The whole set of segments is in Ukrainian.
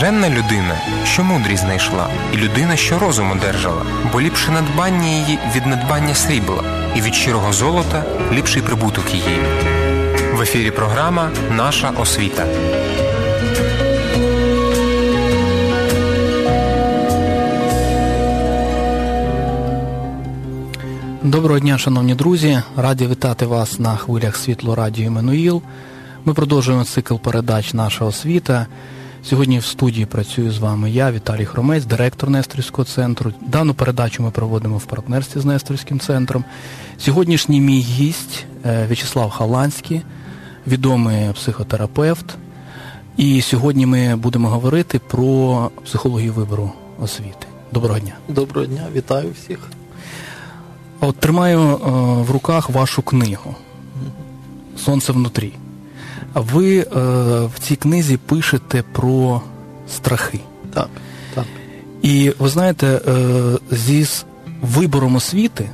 Блаженна людина, що мудрість знайшла, і людина, що розум одержала, бо ліпше надбання її від надбання срібла, і від щирого золота ліпший прибуток її. В ефірі програма Наша освіта. Доброго дня, шановні друзі. Раді вітати вас на хвилях світло радіо Еммануїл. Ми продовжуємо цикл передач Наша освіта. Сьогодні в студії працюю з вами я, Віталій Хромець, директор Несторівського центру. Дану передачу ми проводимо в партнерстві з Несторівським центром. Сьогоднішній мій гість е, В'ячеслав Халанський, відомий психотерапевт. І сьогодні ми будемо говорити про психологію вибору освіти. Доброго дня. Доброго дня, вітаю всіх. От тримаю е, в руках вашу книгу Сонце внутрі. Ви е, в цій книзі пишете про страхи. Так, так. І ви знаєте, е, зі вибором освіти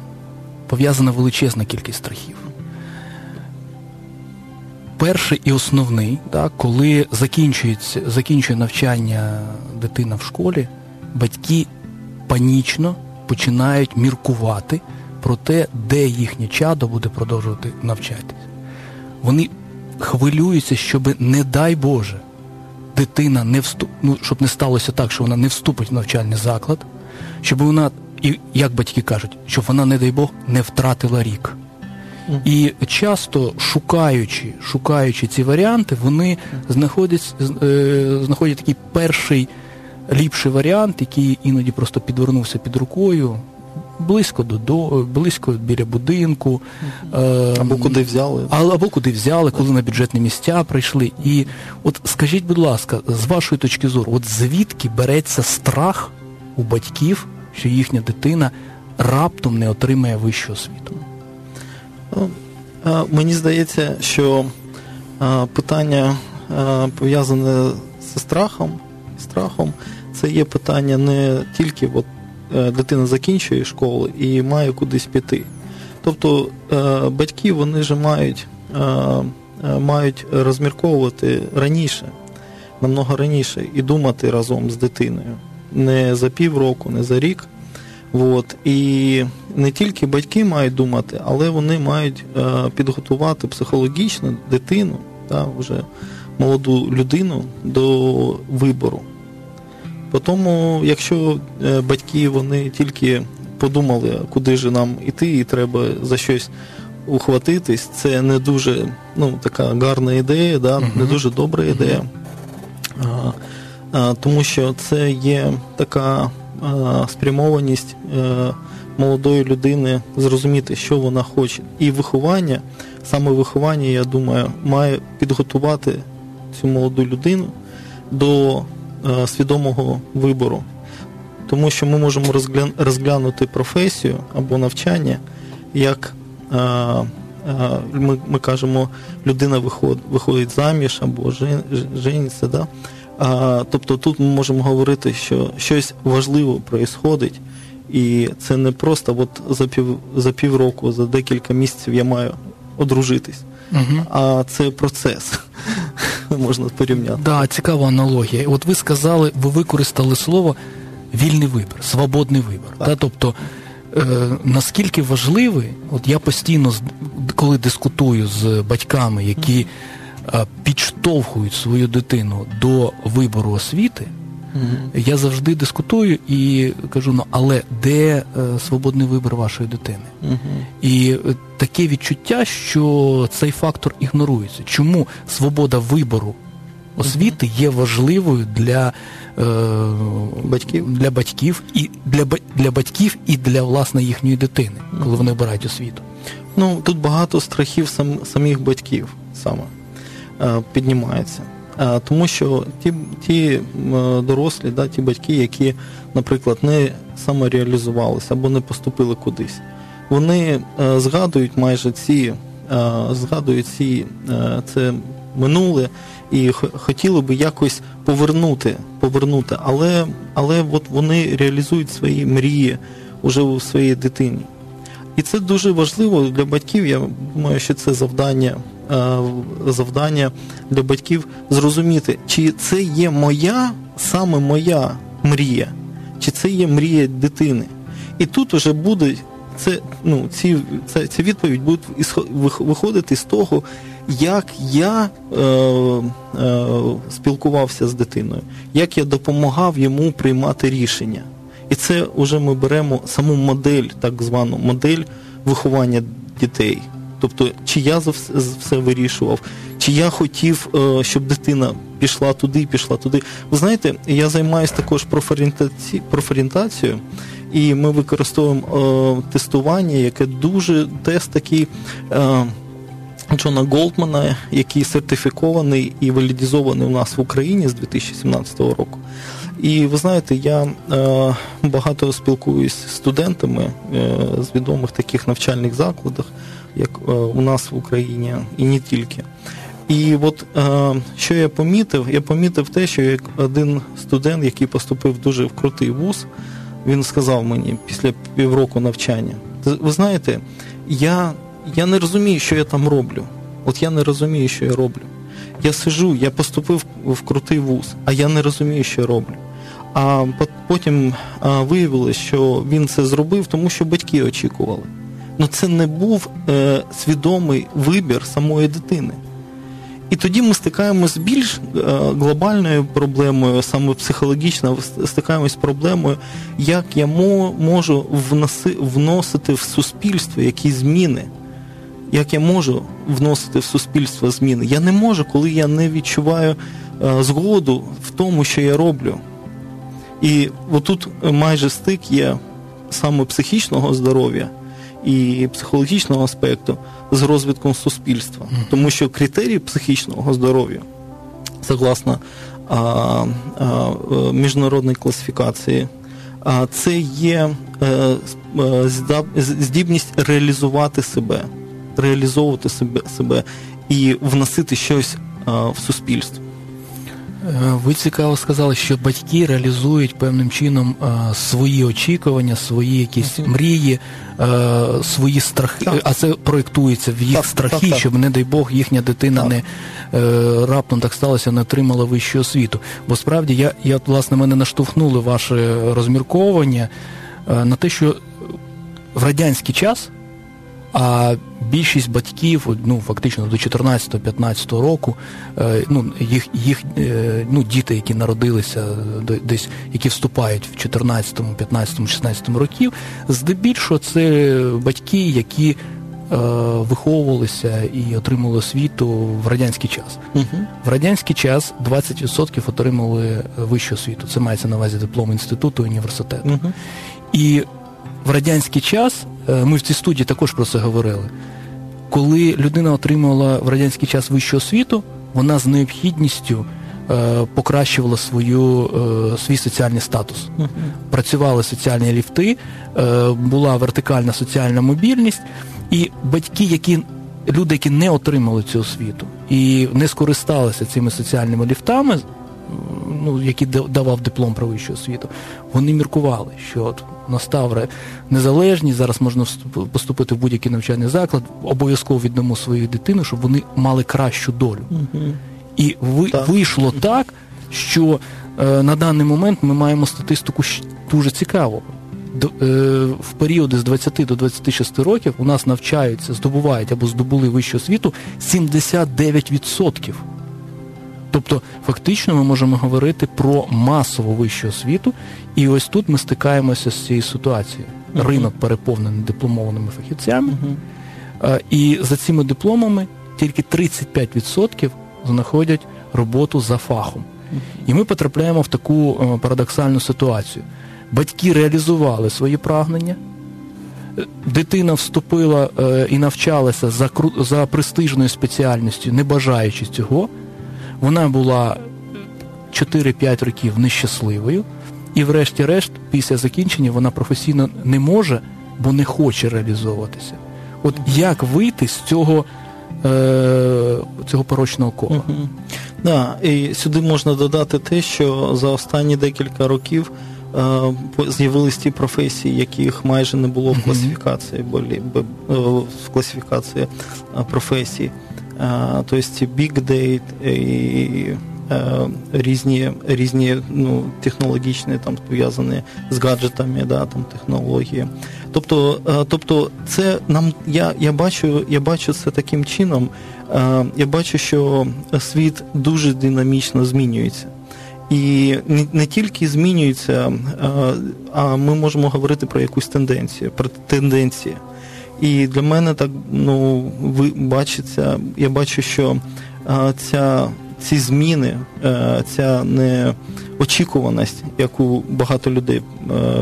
пов'язана величезна кількість страхів. Перший і основний, так, коли закінчується, закінчує навчання дитина в школі, батьки панічно починають міркувати про те, де їхнє чадо буде продовжувати навчатися. Вони хвилюються, щоб, не дай Боже, дитина не вступ... ну, щоб не сталося так, що вона не вступить в навчальний заклад, щоб вона, і як батьки кажуть, щоб вона, не дай Бог, не втратила рік. І часто шукаючи шукаючи ці варіанти, вони знаходять е, знаходять такий перший ліпший варіант, який іноді просто підвернувся під рукою, близько до близько біля будинку. Е, або куди взяли. Або куди взяли, коли на бюджетні місця прийшли. І от скажіть, будь ласка, з вашої точки зору, от звідки береться страх у батьків, що їхня дитина раптом не отримає вищу освіту? Ну, мені здається, що питання пов'язане зі страхом, страхом, це є питання не тільки от, е, дитина закінчує школу і має кудись піти. Тобто е, батьки вони ж мають мають розмірковувати раніше, намного раніше, і думати разом з дитиною. Не за півроку, не за рік, От. І не тільки батьки мають думати, але вони мають е, підготувати психологічно дитину, та, вже молоду людину до вибору. Тому, якщо е, батьки вони тільки подумали, куди ж нам іти, і треба за щось ухватитись, це не дуже ну, така гарна ідея, да, не дуже добра ідея. А, а, Тому що це є така спрямованість е, молодої людини зрозуміти, що вона хоче. І виховання, саме виховання, я думаю, має підготувати цю молоду людину до свідомого вибору. Тому що ми можемо розглянути професію або навчання, як е, ми ми кажемо, людина виходить виходить заміж або жениться, да? А, Тобто тут ми можемо говорити, що щось важливе проїсходить, і це не просто от за пів за півроку, за декілька місяців я маю одружитись, угу. а це процес. Можна порівняти. Да, цікава аналогія. От ви сказали, ви використали слово вільний вибір, свободний вибір. Так. Тобто, е, наскільки важливий, от я постійно, коли дискутую з батьками, які Е, підштовхують свою дитину до вибору освіти, mm-hmm. я завжди дискутую і кажу: ну але де е, свободний вибір вашої дитини? Mm-hmm. І таке відчуття, що цей фактор ігнорується. Чому свобода вибору освіти є важливою для е, батьків для батьків і для для батьків і для власне їхньої дитини, коли вони обирають освіту? Ну тут багато страхів сам, самих батьків саме. Е, піднімається. Е, тому що ті ті дорослі, да, ті батьки, які, наприклад, не самореалізувалися або не поступили кудись, вони е, згадують майже ці, згадують ці це минуле і хотіли би якось повернути, повернути, але але от вони реалізують свої мрії уже у своїй дитині. І це дуже важливо для батьків. Я думаю, що це завдання Е, завдання для батьків зрозуміти, чи це є моя саме моя мрія, чи це є мрія дитини. І тут вже буде це, ну, ці, це, ця відповідь буде виходити з того, як я е, е, спілкувався з дитиною, як я допомагав йому приймати рішення. І це вже ми беремо саму модель, так звану модель виховання дітей. Тобто, чи я за все, все вирішував, чи я хотів, е, щоб дитина пішла туди, пішла туди. Ви знаєте, я займаюся також профорієнтацією, і ми використовуємо е, тестування, яке дуже тест такий. Е, Джона Голдмана, який сертифікований і валідізований у нас в Україні з 2017 року. І ви знаєте, я е, багато спілкуюсь з студентами е, з відомих таких навчальних закладах, як е, у нас в Україні, і не тільки. І от е, що я помітив, я помітив те, що як один студент, який поступив дуже в крутий вуз, він сказав мені після півроку навчання: ви знаєте, я я не розумію, що я там роблю. От я не розумію, що я роблю. Я сижу, я поступив в крутий вуз, а я не розумію, що я роблю. А потім виявилось, що він це зробив, тому що батьки очікували. Ну це не був е, свідомий вибір самої дитини. І тоді ми стикаємося з більш е, глобальною проблемою, саме психологічно, стикаємося з проблемою, як я можу вносити в суспільство якісь зміни як я можу вносити в суспільство зміни. Я не можу, коли я не відчуваю е, згоду в тому, що я роблю. І отут майже стик є саме психічного здоров'я і психологічного аспекту з розвитком суспільства. Тому що критерії психічного здоров'я, согласно а, а, міжнародної класифікації, а, це є е, е, здібність реалізувати себе реалізовувати себе себе і вносити щось в суспільство. Е, ви цікаво сказали, що батьки реалізують певним чином свої очікування, свої якісь мрії, свої страхи, так. а це проєктується в їх так, страхи, так, щоб, не дай Бог, їхня дитина не е, раптом так сталося, не отримала вищу освіту. Бо справді я, я власне мене наштовхнули ваше розмірковування е, на те, що в радянський час. А більшість батьків, ну фактично до 14-15 року, е, ну їх їх е, ну, діти, які народилися десь, які вступають в 14, 15, 16 років, здебільшого це батьки, які е, виховувалися і отримали освіту в радянський час. Угу. В радянський час 20% отримали вищу освіту. Це мається на увазі диплом інституту університету. Угу. І в радянський час Е, ми в цій студії також про це говорили. Коли людина отримувала в радянський час вищу освіту, вона з необхідністю е, покращувала свою, е, свій соціальний статус. Працювали соціальні ліфти, е, була вертикальна соціальна мобільність, і батьки, які люди, які не отримали цю освіту і не скористалися цими соціальними ліфтами, ну, який давав диплом про вищу освіту, вони міркували, що от настав незалежність, зараз можна поступити в будь-який навчальний заклад, обов'язково віддамо свою дитину, щоб вони мали кращу долю. Угу. І ви, так. вийшло так, що е, на даний момент ми маємо статистику дуже цікаву. До, е, в періоди з 20 до 26 років у нас навчаються, здобувають або здобули вищу освіту 79%. Тобто, фактично, ми можемо говорити про масову вищу освіту, і ось тут ми стикаємося з цією ситуацією. Uh-huh. Ринок переповнений дипломованими фахівцями, uh-huh. і за цими дипломами тільки 35% знаходять роботу за фахом. Uh-huh. І ми потрапляємо в таку е, парадоксальну ситуацію. Батьки реалізували свої прагнення. Дитина вступила е, і навчалася за за престижною спеціальністю, не бажаючи цього. Вона була 4-5 років нещасливою, і, врешті-решт, після закінчення вона професійно не може, бо не хоче реалізовуватися. От як вийти з цього е, цього порочного кола? Угу. Да, і сюди можна додати те, що за останні декілька років е, з'явились ті професії, яких майже не було в класифікації, е, в класифікації професій. То есть Big Data і різні різні ну, технологічні там пов'язані з гаджетами, да, там технології. Тобто, тобто, це нам я я бачу, я бачу це таким чином. Я бачу, що світ дуже динамічно змінюється. І не, не тільки змінюється, а ми можемо говорити про якусь тенденцію, про тенденції. І для мене так ну, ви бачиться, я бачу, що ця, ці зміни, ця неочікуваність, яку багато людей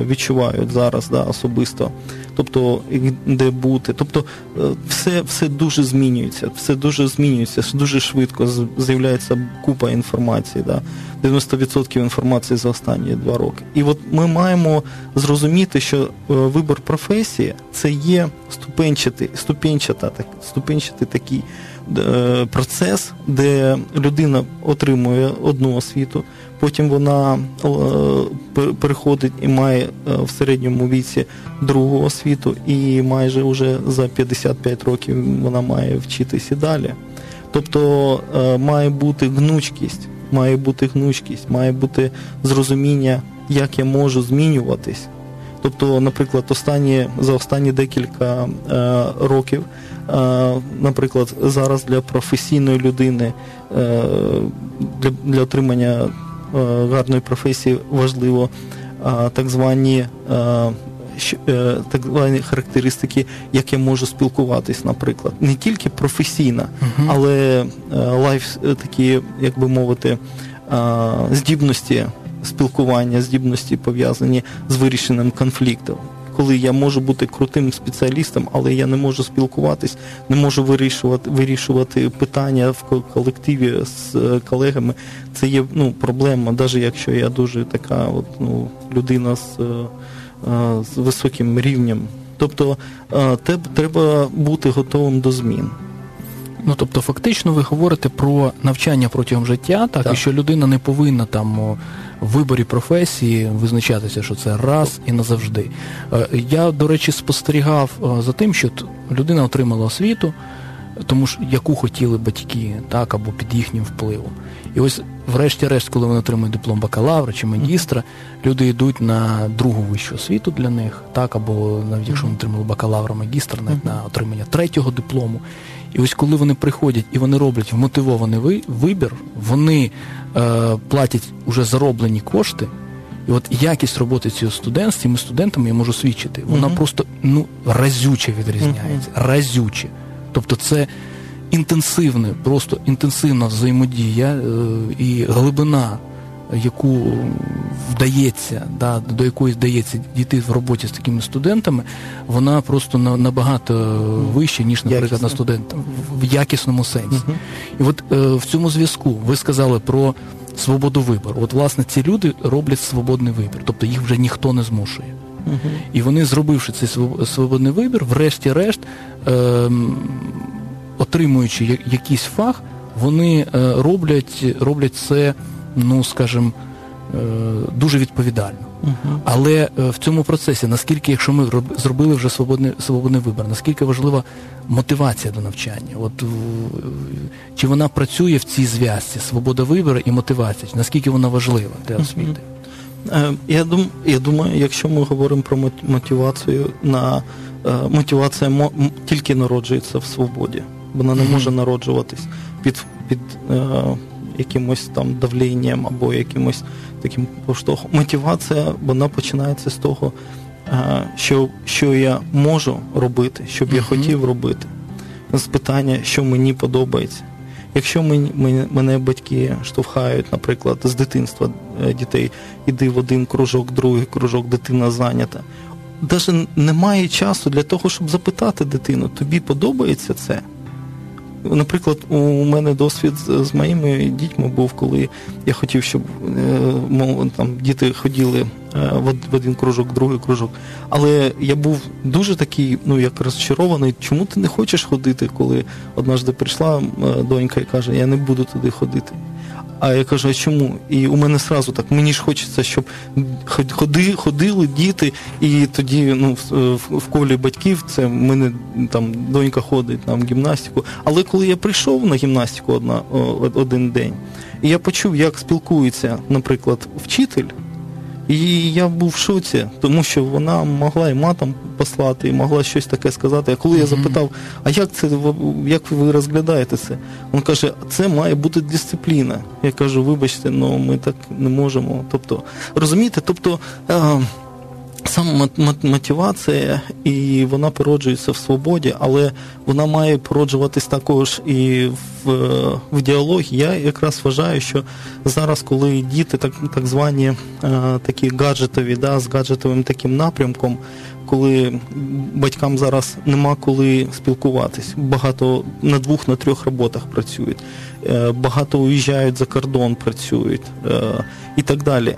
відчувають зараз да, особисто тобто де бути. Тобто е, все все дуже змінюється, все дуже змінюється, дуже швидко з'являється купа інформації. Да? 90% інформації за останні два роки. І от ми маємо зрозуміти, що вибір вибор професії це є ступенчатий, ступенчата, так, ступенчатий такий е, процес, де людина отримує одну освіту потім вона е, переходить і має е, в середньому віці другу освіту, і майже вже за 55 років вона має вчитися далі. Тобто е, має бути гнучкість, має бути гнучкість, має бути зрозуміння, як я можу змінюватись. Тобто, наприклад, останні за останні декілька е, років, е, наприклад, зараз для професійної людини е, для, для отримання Е, гарної професії важливо так звані е, так звані характеристики, як я можу спілкуватись, наприклад, не тільки професійна, uh-huh. але life такі, як би мовити, здібності спілкування, здібності пов'язані з вирішенням конфліктів коли я можу бути крутим спеціалістом, але я не можу спілкуватись, не можу вирішувати вирішувати питання в колективі з е, колегами. Це є ну, проблема, навіть якщо я дуже така от, ну, людина з, е, е, з високим рівнем. Тобто треба бути готовим до змін. Ну тобто, фактично, ви говорите про навчання протягом життя, так, так. і що людина не повинна там в виборі професії визначатися, що це раз і назавжди. Е, я, до речі, спостерігав е, за тим, що людина отримала освіту, тому що яку хотіли батьки, так, або під їхнім впливом. І ось, врешті-решт, коли вони отримують диплом бакалавра чи магістра, люди йдуть на другу вищу освіту для них, так, або навіть якщо вони отримали бакалавра, магістра, навіть на отримання третього диплому. І ось коли вони приходять і вони роблять вмотивований вибір, вони е, платять уже зароблені кошти. І от якість роботи цього студента з цими студентами я можу свідчити. Вона uh просто ну разюче відрізняється. uh Разюче. Тобто це інтенсивне, просто інтенсивна взаємодія е, і глибина яку вдається, да, до якої вдається дійти в роботі з такими студентами, вона просто набагато вища, ніж, наприклад, на студента в якісному сенсі. Угу. І от е, в цьому зв'язку ви сказали про свободу вибору. От, власне, ці люди роблять свободний вибір, тобто їх вже ніхто не змушує. Угу. І вони, зробивши цей свободний вибір, врешті-решт, е, отримуючи якийсь фах, вони е, роблять, роблять це ну скажімо, е, дуже відповідально. Але е, в цьому процесі, наскільки, якщо ми зробили вже свободний свободний вибір, наскільки важлива мотивація до навчання? От чи вона працює в цій зв'язці свобода вибору і мотивація? Наскільки вона важлива для освіти? Uh-huh. Я дум, я думаю, якщо ми говоримо про мотивацію, на мотивація мо, тільки народжується в свободі, вона не може народжуватись під під якимось там давленням або якимось таким поштовхом. Мотивація вона починається з того, що що я можу робити, що б я хотів робити. З питання, що мені подобається. Якщо мені, мене батьки штовхають, наприклад, з дитинства е, дітей, іди в один кружок, другий кружок, дитина зайнята. Навіть немає часу для того, щоб запитати дитину, тобі подобається це? Наприклад, у мене досвід з моїми дітьми був, коли я хотів, щоб е, там діти ходили е, в один кружок, другий кружок. Але я був дуже такий, ну як розчарований, чому ти не хочеш ходити, коли однажды прийшла е, донька і каже, я не буду туди ходити. А я кажу, а чому? І у мене сразу так, мені ж хочеться, щоб ходи, ходили діти, і тоді ну, в, в колі батьків це в мене там донька ходить на гімнастику. Але коли я прийшов на гімнастику одна, один день, і я почув, як спілкується, наприклад, вчитель. І я був в шоці, тому що вона могла і матом послати, і могла щось таке сказати. А коли я запитав, а як це як ви розглядаєте це? Він каже, це має бути дисципліна. Я кажу, вибачте, ну ми так не можемо. Тобто, розумієте, тобто. Саме мотивація, і вона породжується в свободі, але вона має породжуватись також і в в діалогі. Я якраз вважаю, що зараз, коли діти, так так звані е, такі гаджетові, да, з гаджетовим таким напрямком, коли батькам зараз нема коли спілкуватись, багато на двох, на трьох роботах працюють, е, багато уїжджають за кордон, працюють е, і так далі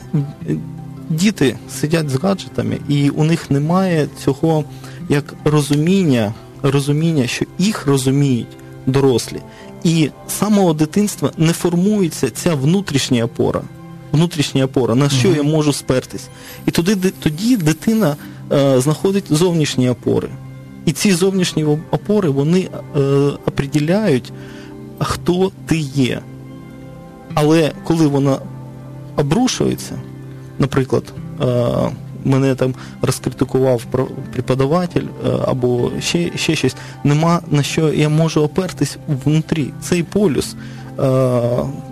діти сидять з гаджетами, і у них немає цього як розуміння, розуміння, що їх розуміють дорослі. І з самого дитинства не формується ця внутрішня опора. Внутрішня опора, на що я можу спертись. І тоді тоді дитина е, знаходить зовнішні опори. І ці зовнішні опори вони е, определяють, хто ти є. Але коли вона обрушується, наприклад, е, мене там розкритикував преподаватель е, або ще ще щось, нема на що я можу опертись внутрі. Цей полюс, е,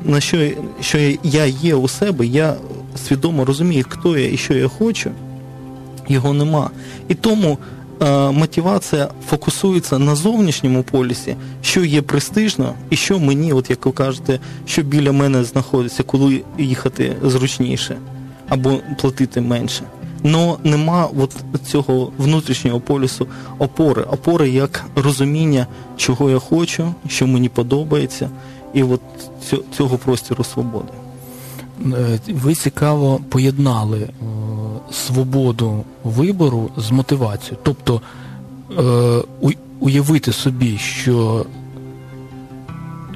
на що що я є у себе, я свідомо розумію, хто я і що я хочу, його нема. І тому. Мотивація фокусується на зовнішньому полісі, що є престижно, і що мені, от як ви кажете, що біля мене знаходиться, коли їхати зручніше або платити менше. Но нема от цього внутрішнього полюсу опори, опори як розуміння, чого я хочу, що мені подобається, і от цього простіру свободи. Е, ви цікаво поєднали е, свободу вибору з мотивацією. Тобто е, уявити собі, що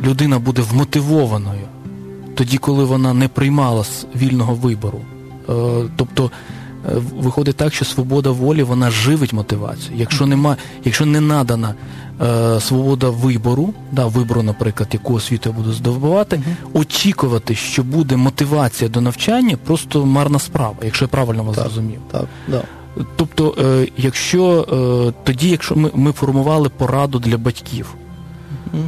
людина буде вмотивованою тоді, коли вона не приймала вільного вибору. Е, тобто е, виходить так, що свобода волі вона живить мотивацію. Якщо нема, якщо не надана е, свобода вибору, да, вибору, наприклад, яку освіту я буду здобувати, uh-huh. очікувати, що буде мотивація до навчання, просто марна справа, якщо я правильно вас зрозумів. Так, да. Тобто, якщо тоді, якщо ми, ми формували пораду для батьків,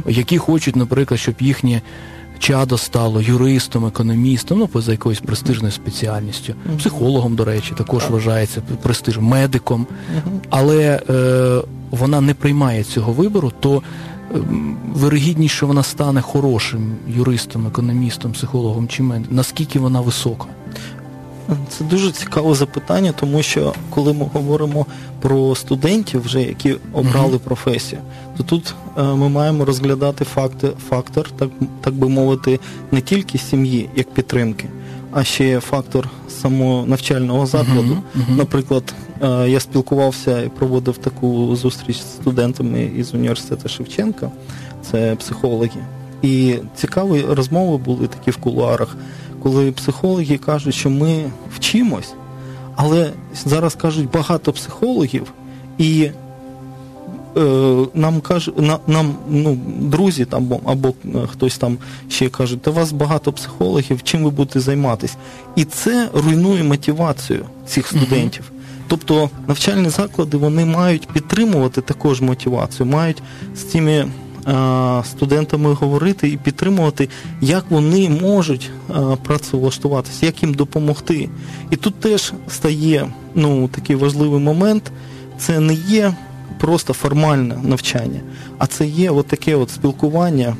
які хочуть, наприклад, щоб їхні чадо стало юристом, економістом, ну поза якоюсь престижною спеціальністю, психологом, до речі, також так. вважається престижем, медиком, але е, вона не приймає цього вибору, то е, вирогідність, що вона стане хорошим юристом, економістом, психологом чи медиком, наскільки вона висока? Це дуже цікаве запитання, тому що коли ми говоримо про студентів, вже які обрали професію, то тут е, ми маємо розглядати факти, фактор, так так би мовити, не тільки сім'ї як підтримки, а ще фактор самого навчального закладу. Mm-hmm. Mm-hmm. Наприклад, е, я спілкувався і проводив таку зустріч з студентами із університету Шевченка, це психологи. І цікаві розмови були такі в кулуарах коли психологи кажуть, що ми вчимось, але зараз кажуть багато психологів, і нам кажуть, на, нам ну, друзі там або е, хтось там ще кажуть, та вас багато психологів, чим ви будете займатися? І це руйнує мотивацію цих студентів. Тобто навчальні заклади вони мають підтримувати також мотивацію, мають з цими студентами говорити і підтримувати, як вони можуть працевлаштуватися, як їм допомогти. І тут теж стає ну, такий важливий момент. Це не є просто формальне навчання, а це є от таке от спілкування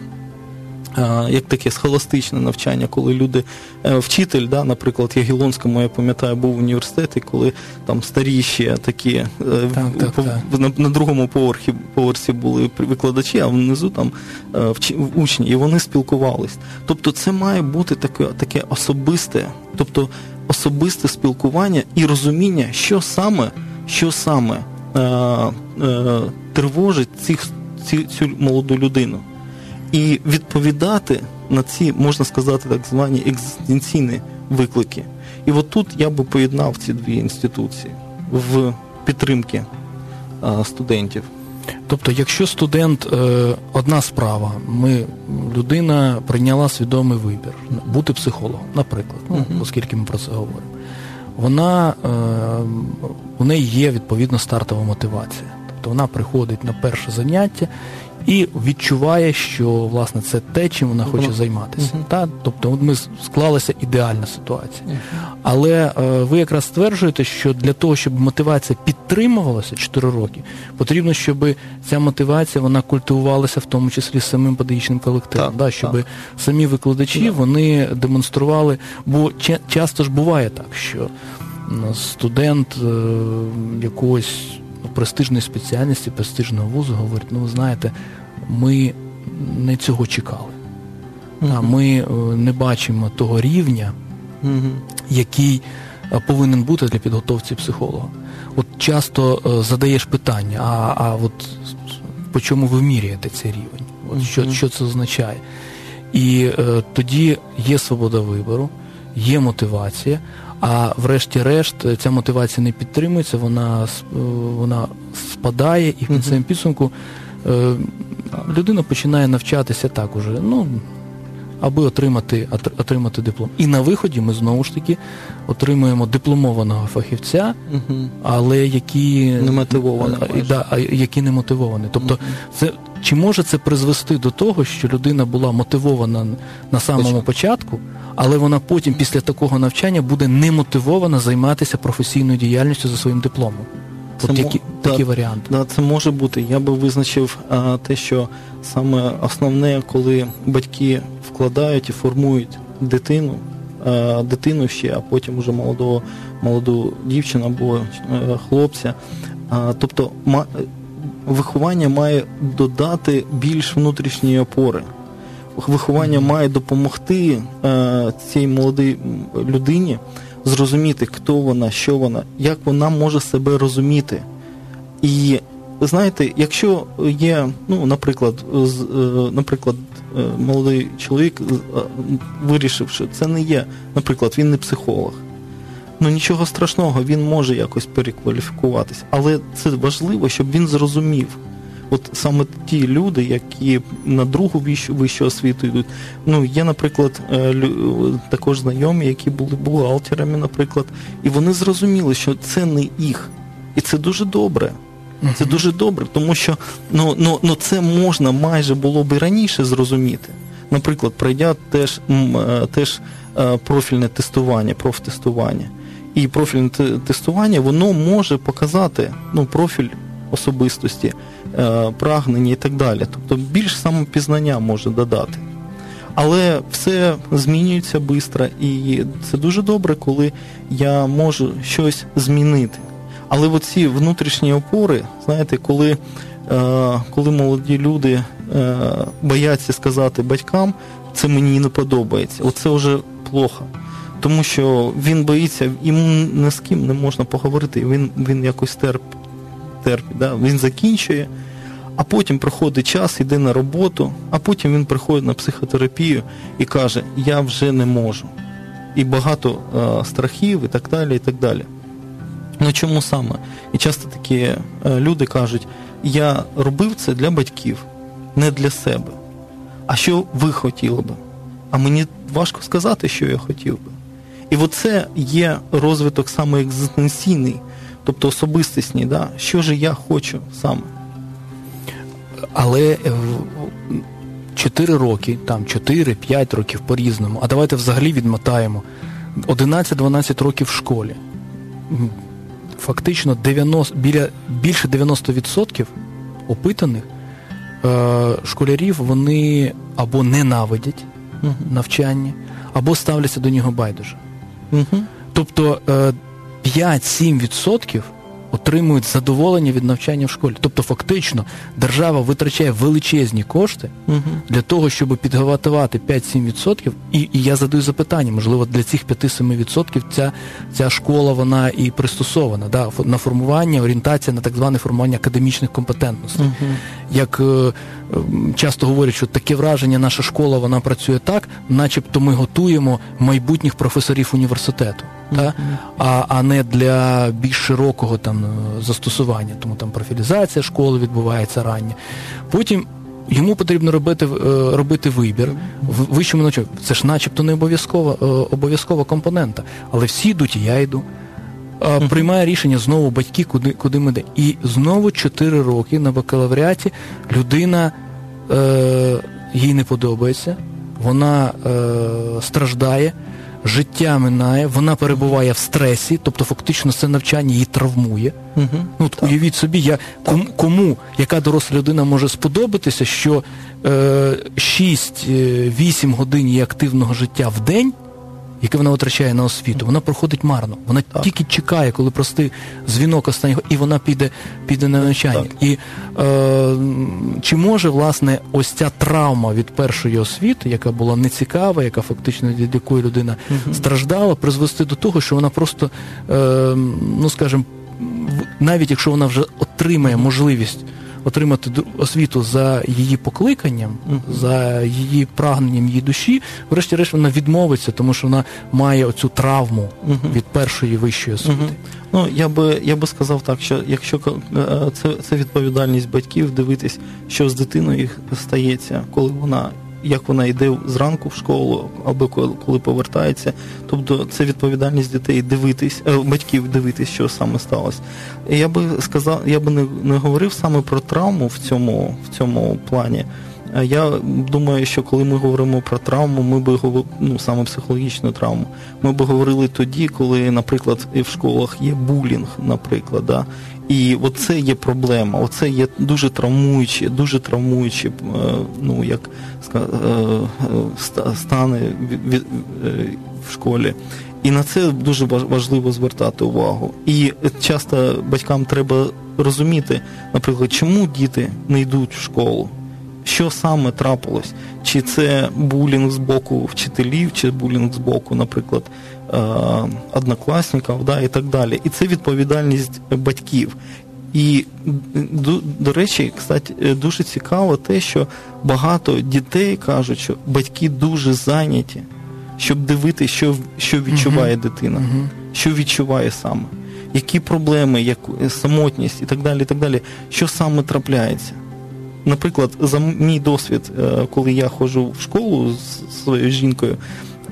як таке схоластичне навчання, коли люди, е, вчитель, да, наприклад, Ягілонському, я пам'ятаю, був університет, і коли там старіші такі е, так, так, по, так. На, на другому поверхі поверсі були викладачі, а внизу там е, учні, і вони спілкувались. Тобто це має бути таке таке особисте, тобто особисте спілкування і розуміння, що саме, що саме е, е, тривожить цих, цю, цю молоду людину. і відповідати на ці, можна сказати, так звані екзистенційні виклики. І от тут я би поєднав ці дві інституції в підтримки студентів. Тобто, якщо студент е, одна справа, ми людина прийняла свідомий вибір бути психологом, наприклад, ну, uh-huh. оскільки ми про це говоримо, вона е, у неї є відповідно стартова мотивація. Тобто вона приходить на перше заняття і відчуває, що власне це те, чим вона хоче займатися. Uh-huh. Та? Тобто ми склалася ідеальна ситуація. Uh-huh. Але е, ви якраз стверджуєте, що для того, щоб мотивація підтримувалася 4 роки, потрібно, щоб ця мотивація вона культивувалася в тому числі самим педагогічним колективом, да? щоб самі викладачі вони демонстрували, бо часто ж буває так, що студент е, якогось престижної спеціальності, престижного вузу говорить, ну ви знаєте, ми не цього чекали. Uh-huh. А ми е, не бачимо того рівня, uh-huh. який е, повинен бути для підготовці психолога. От часто е, задаєш питання, а а от по чому ви міряєте цей рівень? От uh-huh. Що що це означає? І е, тоді є свобода вибору, є мотивація, а врешті-решт ця мотивація не підтримується, вона вона спадає, і в кінцевому підсумку е, людина починає навчатися так уже, ну, аби отримати отримати диплом. І на виході ми знову ж таки отримуємо дипломованого фахівця, але які не мотивовані. Да, які не мотивовані. Тобто, це чи може це призвести до того, що людина була мотивована на самому початку, але вона потім, після такого навчання, буде немотивована займатися професійною діяльністю за своїм дипломом? От це, які, да, такі варіанти. Да, це може бути. Я би визначив а, те, що саме основне, коли батьки вкладають і формують дитину, а, дитину ще, а потім вже молодого, молоду дівчину або а, е, хлопця. А, тобто ма, виховання має додати більш внутрішньої опори. Виховання має допомогти а, цій молодій людині зрозуміти, хто вона, що вона, як вона може себе розуміти. І знаєте, якщо є, ну, наприклад, з, е, наприклад, е, молодий чоловік е, вирішив, що це не є, наприклад, він не психолог. Ну нічого страшного, він може якось перекваліфікуватися. Але це важливо, щоб він зрозумів. От саме ті люди, які на другу вищу, вищу освіту йдуть. Ну, є, наприклад, також знайомі, які були бухгалтерами, наприклад, і вони зрозуміли, що це не їх. І це дуже добре. Це дуже добре, тому що ну, ну, ну, це можна майже було б і раніше зрозуміти. Наприклад, пройдя теж е, теж е, профільне тестування, профтестування. І профільне тестування воно може показати ну, профіль особистості, е, прагнення і так далі. Тобто більш самопізнання може додати. Але все змінюється швидко, і це дуже добре, коли я можу щось змінити. Але оці внутрішні опори, знаєте, коли е, коли молоді люди е, бояться сказати батькам, це мені не подобається, оце вже плохо. Тому що він боїться, йому ні з ким не можна поговорити, він він якось терп, терпить. Да? Він закінчує, а потім проходить час, йде на роботу, а потім він приходить на психотерапію і каже, я вже не можу. І багато е, страхів і так далі. і так далі. Ну чому саме? І часто такі е, люди кажуть, я робив це для батьків, не для себе. А що ви хотіли би? А мені важко сказати, що я хотів би. І оце є розвиток саме екзистенційний, тобто особистісний, да? що ж я хочу саме. Але 4 роки, там 4-5 років по-різному, а давайте взагалі відмотаємо 11-12 років в школі фактично 90, біля, більше 90% опитаних е, школярів вони або ненавидять навчання, або ставляться до нього байдуже. uh Тобто е, 5-7% отримують задоволення від навчання в школі. Тобто, фактично, держава витрачає величезні кошти угу. для того, щоб підготувати 5-7%. І, і я задаю запитання, можливо, для цих 5-7% ця ця школа вона і пристосована да, на формування, орієнтація на так зване формування академічних компетентностей. Угу. Як е, часто говорять, що таке враження, наша школа вона працює так, начебто ми готуємо майбутніх професорів університету, mm-hmm. та? а а не для більш широкого там застосування. Тому там профілізація школи відбувається рання. Потім йому потрібно робити е, робити вибір в вищому навчанні. Це ж начебто не обов'язкова е, обов'язкова компонента. Але всі йдуть, і я йду. Приймає рішення знову батьки, куди куди ми йдемо. І знову 4 роки на бакалавріаті людина е, їй не подобається, вона е, страждає, життя минає, вона перебуває в стресі, тобто фактично це навчання її травмує. Угу. Ну, от Уявіть собі, я, кому, кому, яка доросла людина може сподобатися, що е, 6-8 годин її активного життя в день яке вона витрачає на освіту, вона проходить марно. Вона так. тільки чекає, коли простий дзвінок останнього, і вона піде піде на навчання. Так. І е, чи може власне ось ця травма від першої освіти, яка була нецікава, яка фактично від якої людина угу. страждала, призвести до того, що вона просто, е, ну скажімо, навіть якщо вона вже отримає можливість отримати освіту за її покликанням, за її прагненням її душі, врешті-решт вона відмовиться, тому що вона має оцю травму від першої вищої освіти. Ну я би я би сказав так, що якщо е, це це відповідальність батьків дивитись, що з дитиною їх стається, коли вона як вона йде зранку в школу, або коли повертається. Тобто це відповідальність дітей дивитись, е, батьків дивитись, що саме сталося. Я би сказав, я би не, не говорив саме про травму в цьому, в цьому плані. Я думаю, що коли ми говоримо про травму, ми би ну, саме психологічну травму, ми би говорили тоді, коли, наприклад, в школах є булінг, наприклад, да, і оце є проблема. Оце є дуже травмуючі, дуже травмуючі, е, ну як е, е, стани в школі. І на це дуже важливо звертати увагу. І часто батькам треба розуміти, наприклад, чому діти не йдуть в школу. Що саме трапилось? Чи це булінг з боку вчителів, чи булінг з боку, наприклад, однокласників да, і так далі. І це відповідальність батьків. І, до, до речі, кстати, е, дуже цікаво те, що багато дітей кажуть, що батьки дуже зайняті, щоб дивитися, що що відчуває uh-huh. дитина, uh-huh. що відчуває саме, які проблеми, як самотність і так далі. і так далі, Що саме трапляється. Наприклад, за мій досвід, е, коли я ходжу в школу з своєю жінкою.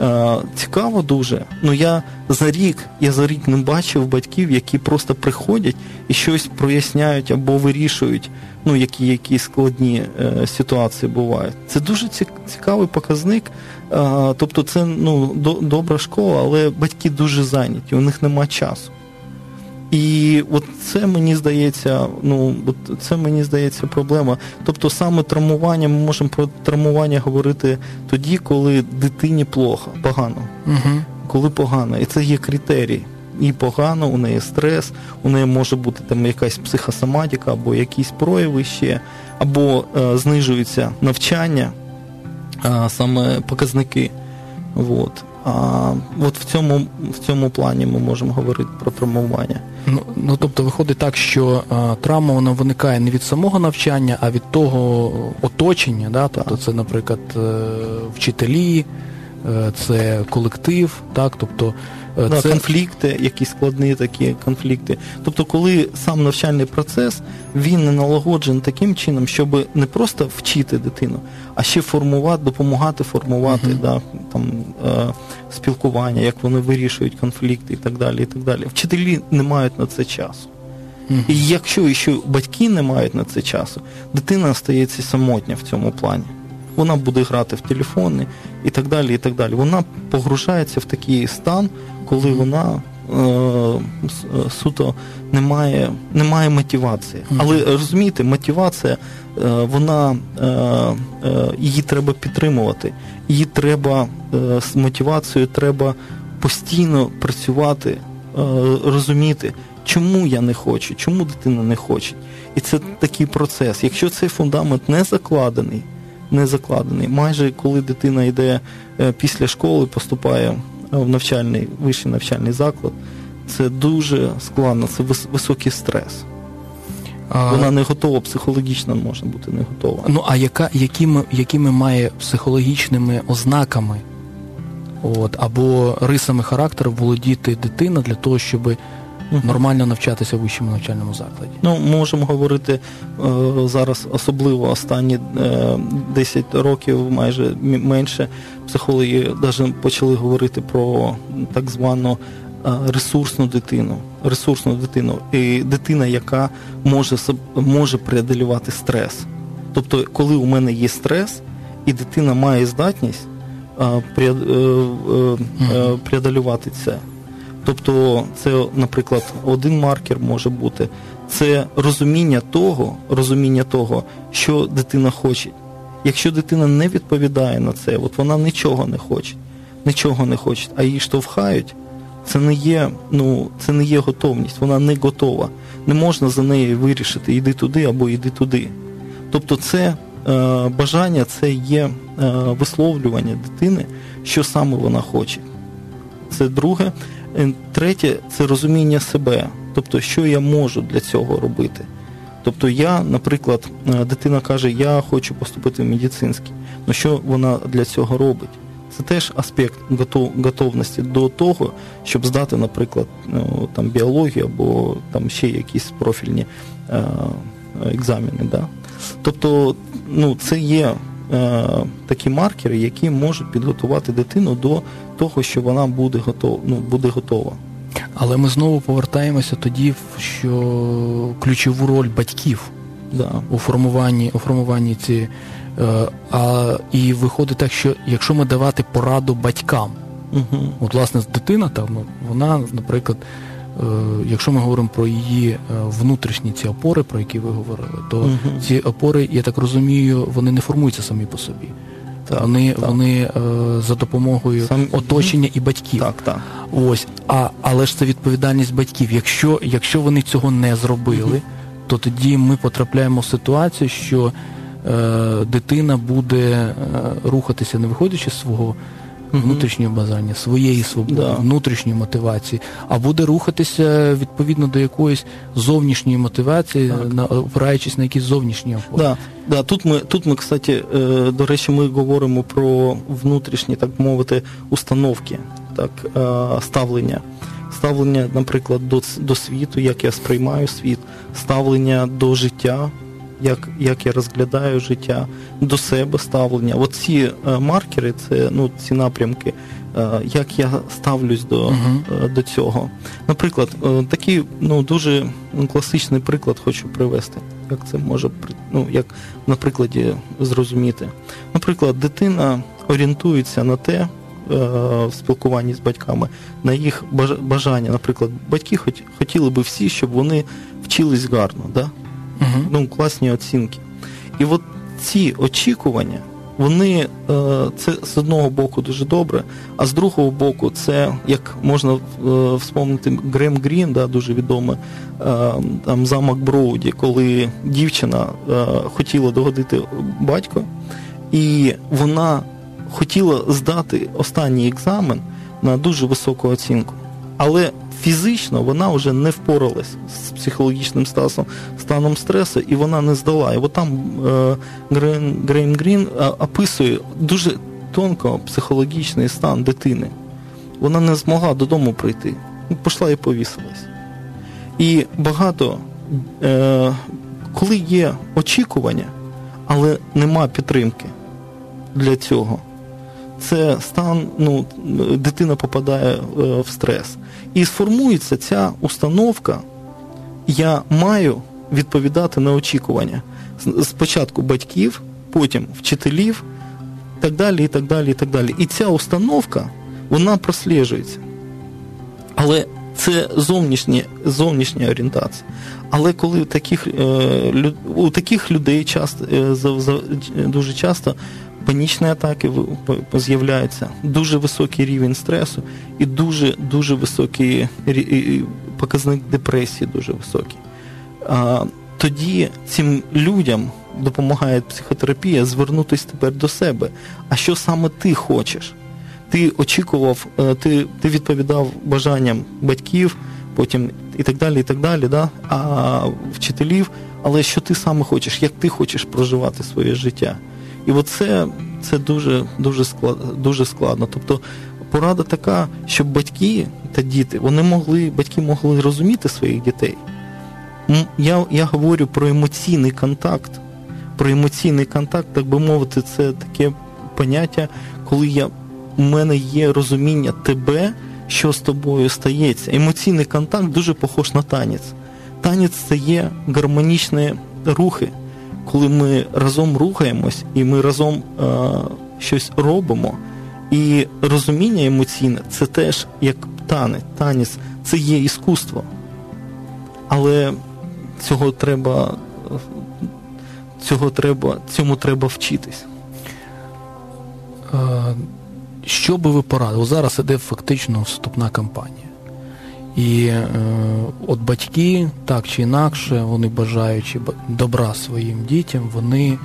Е, цікаво дуже. Ну я за рік я за рік не бачив батьків, які просто приходять і щось проясняють або вирішують, ну які якісь складні е, ситуації бувають. Це дуже цікавий показник. Е, тобто, це ну до, добра школа, але батьки дуже зайняті, у них нема часу. І от це мені здається, ну от це мені здається проблема. Тобто саме травмування, ми можемо про травмування говорити тоді, коли дитині плохо, погано. Угу. Коли погано. І це є критерій. І погано, у неї стрес, у неї може бути там якась психосоматика або якісь прояви ще, або е, знижується навчання, е, саме показники. От. А от в цьому в цьому плані ми можемо говорити про травмування. Ну ну тобто виходить так, що а, травма вона виникає не від самого навчання, а від того оточення. Да? Тобто, це, наприклад, е, вчителі, е, це колектив, так, тобто да, це... конфлікти, якісь складні такі конфлікти. Тобто, коли сам навчальний процес він не налагоджений таким чином, щоб не просто вчити дитину, а ще формувати, допомагати формувати uh-huh. да, там, е, спілкування, як вони вирішують конфлікти і так далі. і так далі. Вчителі не мають на це часу. Uh-huh. І якщо ще батьки не мають на це часу, дитина стається самотня в цьому плані. Вона буде грати в телефони і так далі. і так далі. Вона погружається в такий стан, коли вона е, суто не має, не має мотивації. Але розумієте, мотивація, е, вона е, е, її треба підтримувати. Її треба е, з мотивацією треба постійно працювати, е, розуміти, чому я не хочу, чому дитина не хоче. І це такий процес. Якщо цей фундамент не закладений, не закладений, майже коли дитина йде після школи, поступає в навчальний вищий навчальний заклад, це дуже складно, це високий стрес. Вона не готова, психологічно може бути не готова. Ну а яка, якими, якими має психологічними ознаками от, або рисами характеру володіти дитина для того, щоб угу. Нормально навчатися в вищому навчальному закладі? Ну, можемо говорити е, зараз, особливо останні е, 10 років, майже менше, психологи навіть почали говорити про так звану ресурсну дитину. Ресурсну дитину. І дитина, яка може може преодолювати стрес. Тобто, коли у мене є стрес, і дитина має здатність е, е, е, преодолювати це. Тобто, це, наприклад, один маркер може бути. Це розуміння того, розуміння того, що дитина хоче. Якщо дитина не відповідає на це, от вона нічого не хоче, нічого не хоче, а її штовхають, це не є, ну, це не є готовність, вона не готова. Не можна за нею вирішити, йди туди або йди туди. Тобто, це е, бажання це є е, висловлювання дитини, що саме вона хоче. Це друге. Е, третє це розуміння себе, тобто, що я можу для цього робити. Тобто, я, наприклад, е, дитина каже, я хочу поступити в медицинський. Ну що вона для цього робить? Це теж аспект готовності до того, щоб здати, наприклад, ну, там біологію або там ще якісь профільні е, екзамени. Да? Тобто, ну, це є такі маркери, які можуть підготувати дитину до того, що вона буде готова. Ну, буде готова. Але ми знову повертаємося тоді, що ключову роль батьків да. у формуванні у формуванні цієї Е, а, І виходить так, що якщо ми давати пораду батькам, угу. от власне дитина там, вона, наприклад, е, якщо ми говоримо про її е, внутрішні ці опори, про які ви говорили, то угу. ці опори, я так розумію, вони не формуються самі по собі. Так, вони так. вони за допомогою Сам... оточення і батьків. Так, так. Ось, а але ж це відповідальність батьків. Якщо якщо вони цього не зробили, угу. то тоді ми потрапляємо в ситуацію, що Е, дитина буде е, рухатися, не виходячи з свого внутрішнього бажання, своєї свободи, да. внутрішньої мотивації, а буде рухатися відповідно до якоїсь зовнішньої мотивації, на, опираючись на якісь зовнішні опори. Да. Да, тут ми, тут ми, кстати, е, до речі, ми говоримо про внутрішні, так мовити, установки, так, ставлення. Ставлення, наприклад, до до світу, як я сприймаю світ, ставлення до життя, як як я розглядаю життя, до себе ставлення. От ці е, маркери, це ну, ці напрямки, е, як я ставлюсь до uh-huh. до цього. Наприклад, такий ну, дуже класичний приклад хочу привести. Як це може ну, як на прикладі зрозуміти? Наприклад, дитина орієнтується на те. В спілкуванні з батьками на їх бажання, наприклад, батьки хотіли би всі, щоб вони вчились гарно, да? Ну, класні оцінки. І от ці очікування, вони е, це з одного боку дуже добре, а з другого боку, це як можна е, вспомнити Грем Грін, да, дуже відомий е, там замок Броуді, коли дівчина хотіла догодити батько, і вона хотіла здати останній екзамен на дуже високу оцінку. Але фізично вона вже не впоралась з психологічним станом, станом стресу, і вона не здала. І от там е, Грейм Грін е, описує дуже тонко психологічний стан дитини. Вона не змогла додому прийти. Пішла і повісилась. І багато, е, коли є очікування, але нема підтримки для цього це стан, ну, дитина попадає е, в стрес. І сформується ця установка, я маю відповідати на очікування. Спочатку батьків, потім вчителів, так далі, і так далі, і так далі. І ця установка, вона просліджується. Але це зовнішня, зовнішня орієнтація. Але коли таких, е, у таких людей часто, е, дуже часто панічні атаки з'являються, дуже високий рівень стресу і дуже дуже високий показник депресії, дуже високий. А, Тоді цим людям допомагає психотерапія звернутися тепер до себе. А що саме ти хочеш? Ти очікував, е, ти ти відповідав бажанням батьків, потім і так далі, і так далі, да? а вчителів, але що ти саме хочеш, як ти хочеш проживати своє життя. І оце це дуже дуже, склад, дуже складно. Тобто порада така, щоб батьки та діти вони могли, батьки могли розуміти своїх дітей. Я, Я говорю про емоційний контакт. Про емоційний контакт, так би мовити, це таке поняття, коли я, у мене є розуміння тебе, що з тобою стається. Емоційний контакт дуже похож на танець. Танець це є гармонічні рухи, коли ми разом рухаємось і ми разом е, щось робимо. І розуміння емоційне це теж як танець. Танець це є іскусство. Але цього треба, цього треба, цьому треба вчитись. Е, що би ви порадили? Зараз іде фактично вступна кампанія. І е, от батьки, так чи інакше, вони бажаючи добра своїм дітям, вони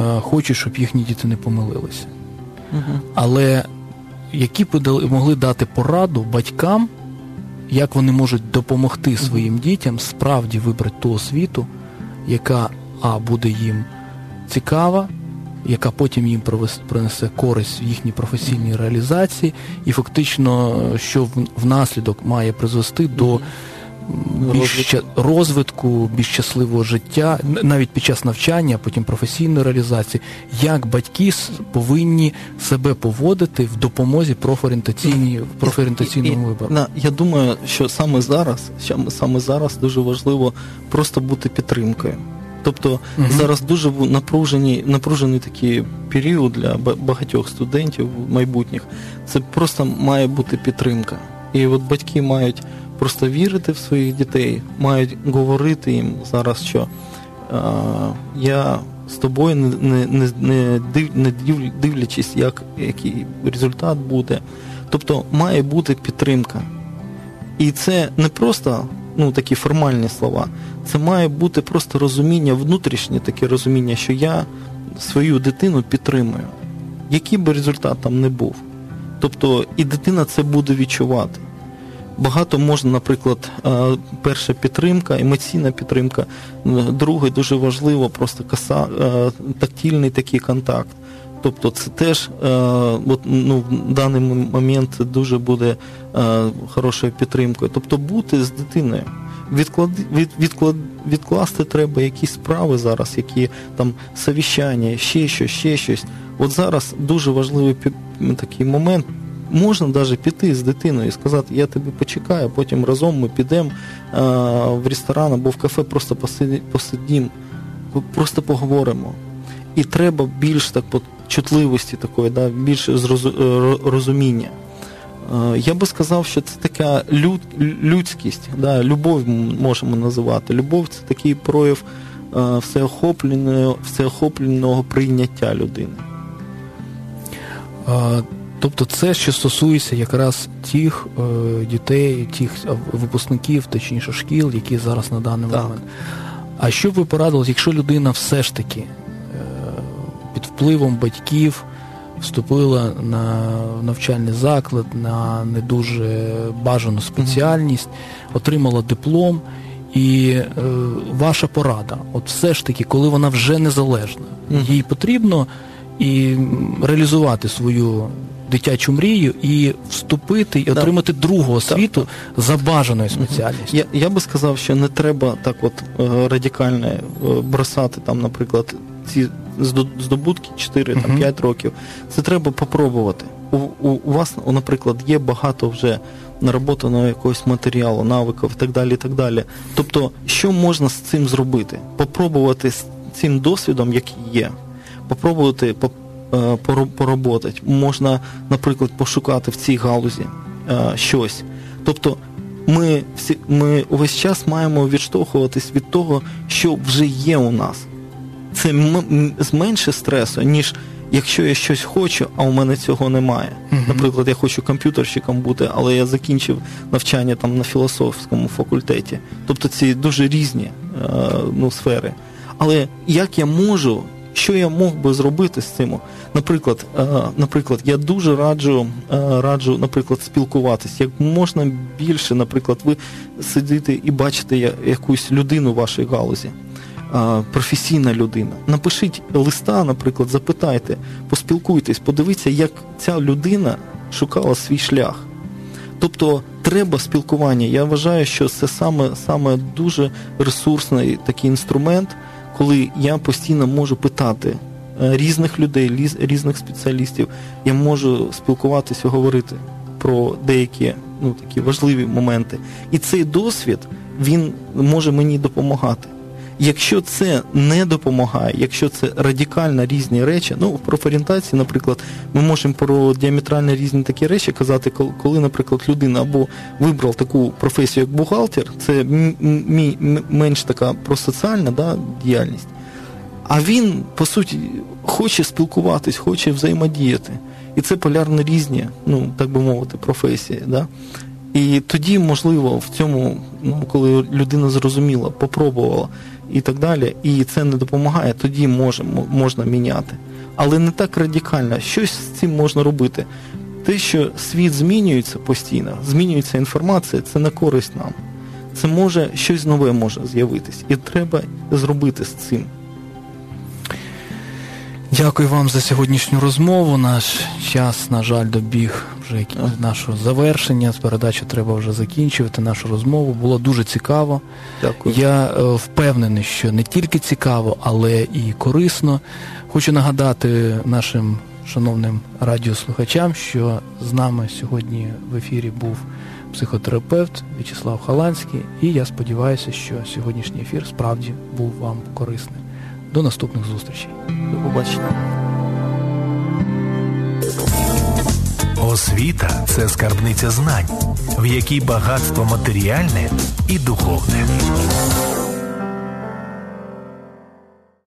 е, хочуть, щоб їхні діти не помилилися. Угу. Але які б могли дати пораду батькам, як вони можуть допомогти своїм дітям справді вибрати ту освіту, яка А буде їм цікава, яка потім їм принесе користь в їхній професійній реалізації, і фактично, що внаслідок має призвести до більш розвитку, більш щасливого життя, навіть під час навчання, потім професійної реалізації, як батьки повинні себе поводити в допомозі профорієнтаційній профорієнтаційному вибору. Я думаю, що саме зараз, саме зараз дуже важливо просто бути підтримкою. Тобто угу. зараз дуже напружений, напружений такий період для багатьох студентів майбутніх. Це просто має бути підтримка. І от батьки мають просто вірити в своїх дітей, мають говорити їм зараз, що е, я з тобою не не, не, не дивлячись, як, який результат буде. Тобто має бути підтримка. І це не просто ну, такі формальні слова, це має бути просто розуміння, внутрішнє таке розуміння, що я свою дитину підтримую, який би результат там не був. Тобто і дитина це буде відчувати. Багато можна, наприклад, е, перша підтримка, емоційна підтримка, друге дуже важливо, просто коса, е, тактильний такий контакт. Тобто це теж е, от, ну, в даний момент дуже буде хорошою підтримкою. Тобто бути з дитиною. Відклад, від, відклад, відкласти треба якісь справи зараз, які там совіщання, ще щось, ще щось. От зараз дуже важливий такий момент можна навіть піти з дитиною і сказати, я тебе почекаю, потім разом ми підемо в ресторан або в кафе, просто посидімо, просто поговоримо. І треба більш так чутливості такої, да, більше розуміння. Я би сказав, що це така люд, людськість, да, любов можемо називати. Любов це такий прояв всеохопленого, всеохопленого прийняття людини. Тобто це що стосується якраз тих е, дітей, тих випускників, точніше шкіл, які зараз на даний так. момент. А що б ви порадили, якщо людина все ж таки е, під впливом батьків вступила на навчальний заклад, на не дуже бажану спеціальність, отримала диплом, і е, ваша порада, от все ж таки, коли вона вже незалежна, їй потрібно і реалізувати свою дитячу мрію і вступити і отримати другу освіту за бажаною спеціальністю. Я я би сказав, що не треба так от е, радикально е, бросати там, наприклад, ці здобутки 4-5 uh років. Це треба попробувати. У, у, у вас, наприклад, є багато вже нароботаного якогось матеріалу, навиків і так далі. і так далі. Тобто, що можна з цим зробити? Попробувати з цим досвідом, який є, попробувати Е, поработати, можна, наприклад, пошукати в цій галузі е, щось. Тобто ми всі, ми увесь час маємо відштовхуватись від того, що вже є у нас. Це зменше стресу, ніж якщо я щось хочу, а у мене цього немає. Uh-huh. Наприклад, я хочу комп'ютерщиком бути, але я закінчив навчання там на філософському факультеті. Тобто ці дуже різні е, ну, сфери. Але як я можу що я мог би зробити з цим? Наприклад, е, наприклад, я дуже раджу, е, раджу, наприклад, спілкуватися. Як можна більше, наприклад, ви сидите і бачите якусь людину в вашій галузі. Професійна людина. Напишіть листа, наприклад, запитайте, поспілкуйтесь, подивіться, як ця людина шукала свій шлях. Тобто треба спілкування. Я вважаю, що це саме саме дуже ресурсний такий інструмент, коли я постійно можу питати е, різних людей, різних спеціалістів. Я можу спілкуватися, говорити про деякі ну, такі важливі моменти. І цей досвід він може мені допомагати. Якщо це не допомагає, якщо це радикально різні речі, ну в профорієнтації, наприклад, ми можемо про діаметрально різні такі речі казати, коли, наприклад, людина або вибрав таку професію, як бухгалтер, це мій менш така просоціальна да, діяльність. А він, по суті, хоче спілкуватись, хоче взаємодіяти. І це полярно різні, ну так би мовити, професії. Да? І тоді, можливо, в цьому, ну, коли людина зрозуміла, попробувала і так далі, і це не допомагає, тоді може, можна міняти. Але не так радикально. Щось з цим можна робити. Те, що світ змінюється постійно, змінюється інформація, це на користь нам. Це може щось нове може з'явитись. І треба зробити з цим. Дякую вам за сьогоднішню розмову. Наш час, на жаль, добіг вже нашого завершення. З передачі треба вже закінчувати нашу розмову. Було дуже цікаво. Дякую. Я е, впевнений, що не тільки цікаво, але і корисно. Хочу нагадати нашим шановним радіослухачам, що з нами сьогодні в ефірі був психотерапевт В'ячеслав Халанський, і я сподіваюся, що сьогоднішній ефір справді був вам корисним. До наступних зустрічей. До побачення. Освіта це скарбниця знань, в якій багатство матеріальне і духовне.